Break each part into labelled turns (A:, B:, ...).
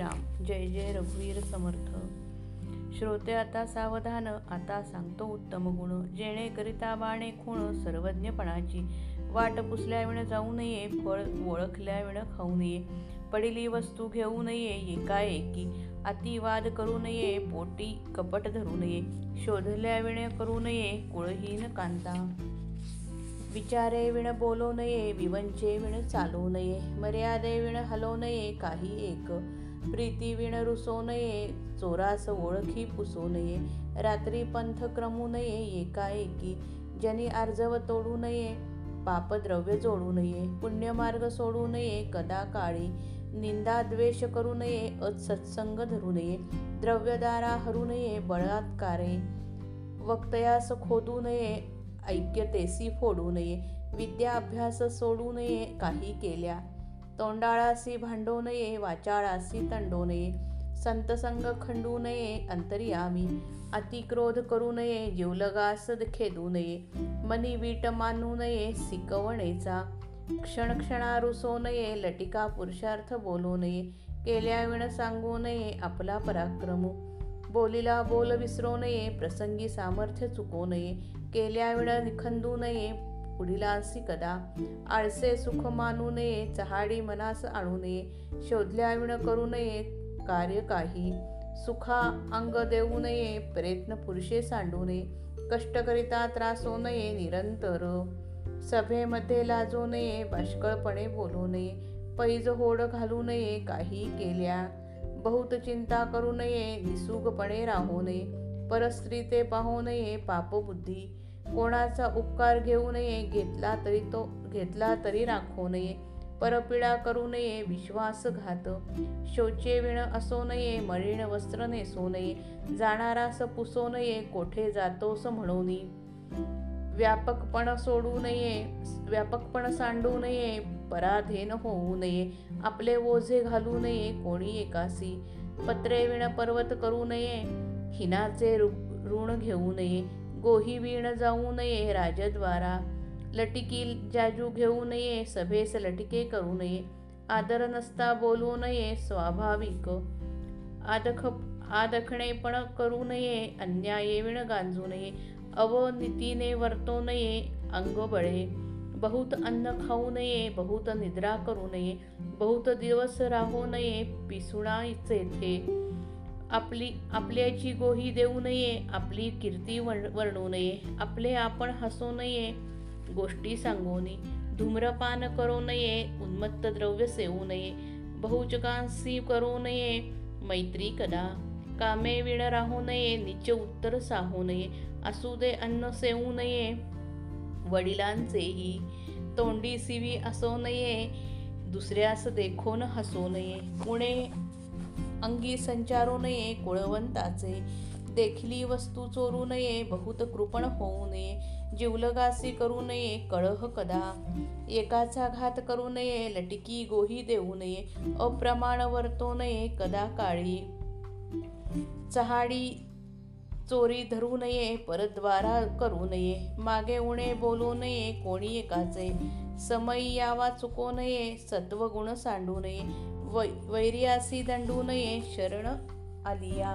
A: श्रीराम जय जय रघुवीर समर्थ. श्रोते आता सावधान आता सांगतो उत्तम गुण. जेणे करिता बाणे खूण सर्वज्ञपणाची. वाट पुसल्याविण जाऊ नये फळ ओळखल्याविण खाऊ नये. पडिली वस्तू घेऊ नये एकाएकी. अतिवाद करू नये पोटी कपट धरू नये. शोधल्याविण करू नये कुळहीन कांता. विचारे विण बोलो नये विवंचे विण चालू नये मर्यादे विण हलवू नये काही एक. प्रीती विण रुसो नये चोरास ओळखी पुसू नये रात्री पंथ क्रमू नये एकाएकी. जनी अर्जव तोडू नये पापद्रव्य जोडू नये पुण्यमार्ग सोडू नये कदा काळी. निंदा द्वेष करू नये सत्संग धरू नये द्रव्यदारा हरू नये बळात्कारे. वक्तयास खोदू नये ऐक्यतेसी फोडू नये विद्या अभ्यास सोडू नये काही केल्या. तोंडाळासी भांडू नये वाचाळासी तंडू नये. संतसंग खंडू नये अंतर्यामी. अतिक्रोध करू नये जीवलगास खेदू नये. मनी वीट मानू नये सिकवणेचा. क्षण क्षणा रुसो नये लटिका पुरुषार्थ बोलू नये. केल्या विण सांगू नये आपला पराक्रम. बोलीला बोल विसरू नये प्रसंगी सामर्थ्य चुकू नये. केल्याविण निखंदू नये पुढीलांसी कदा. आळसे सुख मानू नये चहाडी मनास आणू नये. शोधल्याविण करू नये कार्य काही. सुखा अंग देऊ नये प्रयत्न पुरुषे सांडू नये. कष्ट करिता होऊ नये निरंतर. सभेमध्ये लाजू नये बाष्कळपणे बोलू नये. पैज होड घालू नये काही केल्या. बहुत चिंता करू नये निसुगपणे राहू नये. परस्त्री ते पाहू नये पापबुद्धी. कोणाचा उपकार घेऊ नये घेतला तरी तो घेतला तरी राखू नये परपिडा करू नये विश्वासघात शोचे विण असो नये मळीण वस्त्र नेसो नये जाणारास पुसो नये कोठे जातोस म्हणून. व्यापकपण सोडू नये व्यापकपण सांडू नये पराधीन होऊ नये आपले ओझे घालू नये कोणी एकासी पत्रे विण पर्वत करू नये हिनाचे ऋण घेऊ नये गोही वीण जाऊ नये राजद्वारा. लटिकी जाजू घेऊ नये सभेस लटिके करू नये. आदर नसता बोलू नये स्वाभाविक. आदख आदखणेपण करू नये अन्याये विण गांजू नये. अवनीतीने वर्तो नये अंग बळे. बहुत अन्न खाऊ नये बहुत निद्रा करू नये. बहुत दिवस राहू नये पिसुणा थे आपली आपल्याची गोही देऊ नये आपली कीर्ती वर्णू नये आपले आपण हसू नये. गोष्टी सांगोनी धूम्रपान करू नये उन्मत्त द्रव्य सेवू नये बहुचकांसी करू नये मैत्री कदा कामे विण राहू नये निच उत्तर साहू नये असू दे अन्न सेवू नये. वडिलांचेही तोंडी सिवी असो नये दुसऱ्यास देखून हसू नये. पुणे अंगी संचारू नये कुळवंताचे. देखली वस्तू चोरू नये बहुत कृपण होऊ नये. जीवलगासी करू नये कळह कदा. एकाचा घात करू नये लटकी गोही देऊ नये. अप्रमाण वर्तो नये कदा काळी. चहाडी चोरी धरू नये परद्वारा करू नये. मागे उणे बोलू नये कोणी एकाचे. समय यावा चुको नये सत्व गुण सांडू नये. वै वैर्यासी दंडू नये शरण आलिया.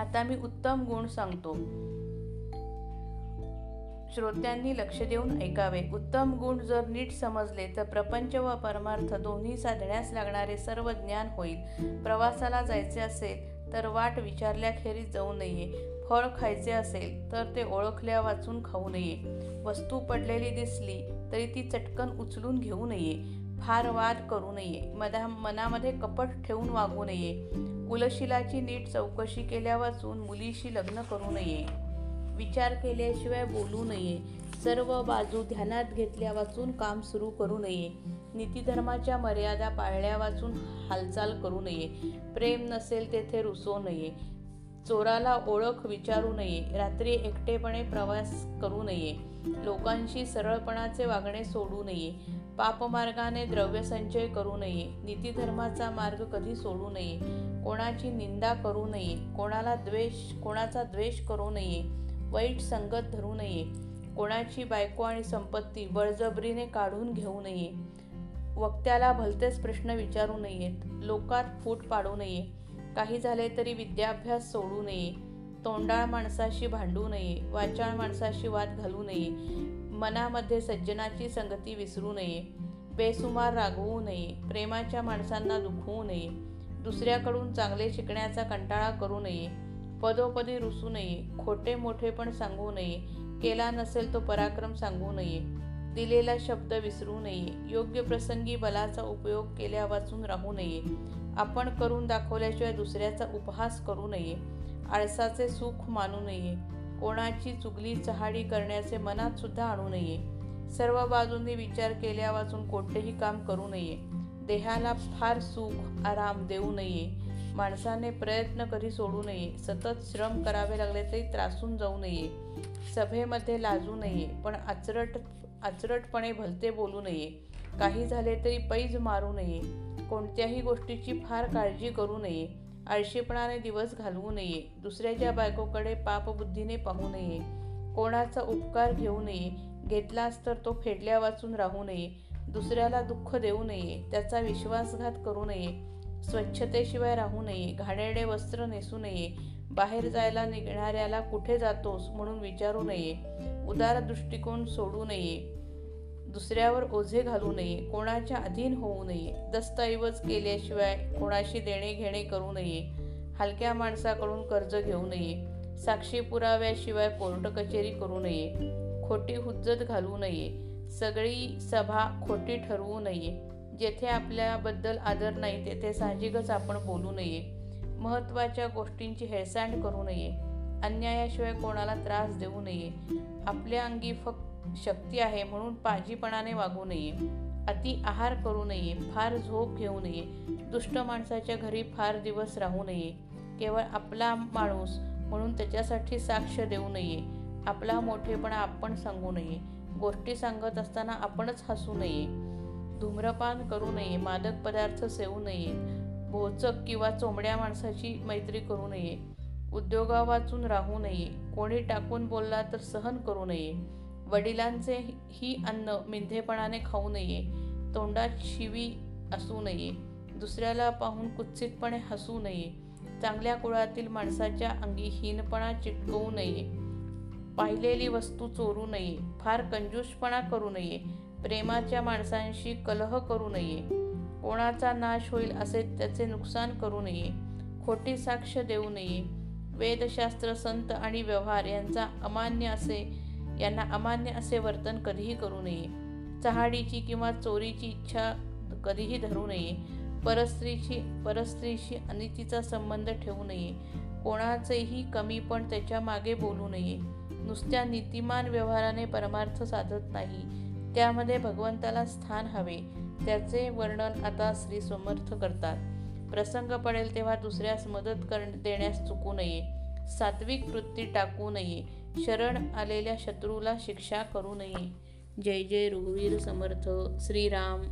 A: आता मी उत्तम गुण सांगतो. श्रोत्यांनी लक्ष देऊन ऐकावे. उत्तम गुण जर नीट समजले तर प्रपंच व परमार्थ दोन्ही साधण्यास लागणारे सर्व ज्ञान होईल. प्रवासाला जायचे असेल तर वाट विचारल्याखेरीज जाऊ नये. फळ खायचे असेल तर ते ओळखल्या वाचून खाऊ नये. वस्तू पडलेली दिसली तरी ती चटकन उचलून घेऊ नये. फार वाद करू नये. मधा मनामध्ये कपट ठेवून वागू नये. कुलशिलाची नीट चौकशी केल्या वाचून मुलीशी लग्न करू नये. विचार केल्याशिवाय बोलू नये. सर्व बाजू ध्यानात घेतल्या वाचून काम सुरू करू नये. नीतीधर्माच्या मर्यादा पाळल्या वाचून हालचाल करू नये. प्रेम नसेल तेथे रुसो नये. चोराला ओळख विचारू नये. रात्री एकटेपणे प्रवास करू नये. लोकांशी सरळपणाचे वागणे सोडू नये. पापमार्गाने द्रव्य संचय करू नये. नीतीधर्माचा मार्ग कधी सोडू नये. कोणाची निंदा करू नये. कोणाला द्वेष कोणाचा द्वेष करू नये. वाईट संगत धरू नये. कोणाची बायको आणि संपत्ती बळजबरीने काढून घेऊ नये. वक्त्याला भलतेच प्रश्न विचारू नयेत लोकात फूट पाडू नये. काही झाले तरी विद्याभ्यास सोडू नये. तोंडाळ माणसाशी भांडू नये. वाचाळ माणसाशी वाद घालू नये. मनामध्ये सज्जनाची संगती विसरू नये बेसुमार रागवू नये प्रेमाच्या माणसांना दुखवू नये दुसऱ्याकडून चांगले शिकण्याचा कंटाळा करू नये पदोपदी रुसू नये खोटे मोठे पण सांगू नये केला नसेल तो पराक्रम सांगू नये दिलेला शब्द विसरू नये योग्य प्रसंगी बलाचा उपयोग केल्यावाचून राहू नये आपण करून दाखवल्याशिवाय दुसऱ्याचा उपहास करू नये आळसाचे सुख मानू नये कोणाची चुगली चहाडी करण्याचे मनात सुद्धा आणू नये. सर्व बाजूंनी विचार केल्या वाचून कोणतेही काम करू नये. देहाला फार सुख आराम देऊ नये. माणसाने प्रयत्न कधी सोडू नये. सतत श्रम करावे लागले तरी त्रासून जाऊ नये. सभेमध्ये लाजू नये पण आचरट आचरटपणे भलते बोलू नये. काही झाले तरी पैज मारू नये. कोणत्याही गोष्टीची फार काळजी करू नये. आळशीपणाने दिवस घालवू नये. दुसऱ्याच्या बायकोकडे पापबुद्धीने पाहू नये. कोणाचा उपकार घेऊ नये. घेतलास तर तो फेडल्या वाचून राहू नये. दुसऱ्याला दुःख देऊ नये. त्याचा विश्वासघात करू नये. स्वच्छतेशिवाय राहू नये. घाणेरडे वस्त्र नेसू नये. बाहेर जायला निघणाऱ्याला कुठे जातोस म्हणून विचारू नये. उदार दृष्टिकोन सोडू नये. दुसऱ्यावर ओझे घालू नये कोणाच्या अधीन होऊ नये दस्तऐवज केल्याशिवाय कोणाशी देणे घेणे करू नये हलक्या माणसाकडून कर्ज घेऊ नये साक्षी पुराव्याशिवाय कोर्ट कचेरी करू नये खोटी हुज्जत घालू नये सगळी सभा खोटी ठरवू नये जेथे आपल्याबद्दल आदर नाही तेथे साहजिकच आपण बोलू नये महत्त्वाच्या गोष्टींची हेळसांड करू नये अन्यायाशिवाय कोणाला त्रास देऊ नये आपल्या अंगी फक्त शक्ती आहे म्हणून पाजीपणाने वागू नये अति आहार करू नये फार झोप घेऊ नये दुष्ट माणसाच्या घरी फार दिवस राहू नये केवळ आपला माणूस म्हणून त्याच्यासाठी साक्ष देऊ नये आपला मोठेपणा आपण सांगू नये गोष्टी सांगत असताना आपणच हसू नये धूम्रपान करू नये मादक पदार्थ सेवू नये भोचक किंवा चोंबड्या माणसाची मैत्री करू नये उद्योगा वाचून राहू नये कोणी टाकून बोलला तर सहन करू नये वडिलांचे ही अन्न मिंधेपणाने खाऊ नये तोंडात शिवी असू नये दुसऱ्याला पाहून कुत्सितपणे हसू नये चांगल्या कुळातील माणसाच्या अंगी हीनपणा चिटकवू नये पाहिलेली वस्तू चोरू नये फार कंजूषपणा करू नये प्रेमाच्या माणसांशी कलह करू नये कोणाचा नाश होईल असे त्याचे नुकसान करू नये खोटी साक्ष देऊ नये वेदशास्त्र संत आणि व्यवहार यांचा अमान्य असे यांना अमान्य असे वर्तन कधीही करू नये. चहाडीची किंवा चोरीची इच्छा कधीही धरू नये. परस्त्रीची परस्त्रीशी अनितीचा संबंध ठेवू नये. कोणाचेही कमी पण त्याच्यामागे बोलू नये. नुसत्या नीतिमान व्यवहाराने परमार्थ साधत नाही. त्यामध्ये भगवंताला स्थान हवे. त्याचे वर्णन आता श्री समर्थ करतात. प्रसंग पडेल तेव्हा दुसऱ्यास मदत कर देण्यास चुकू नये. सात्विक वृत्ती टाकू नये. शरण आलेल्या शत्रूला शिक्षा करू नये. जय जय रघुवीर समर्थ. श्रीराम.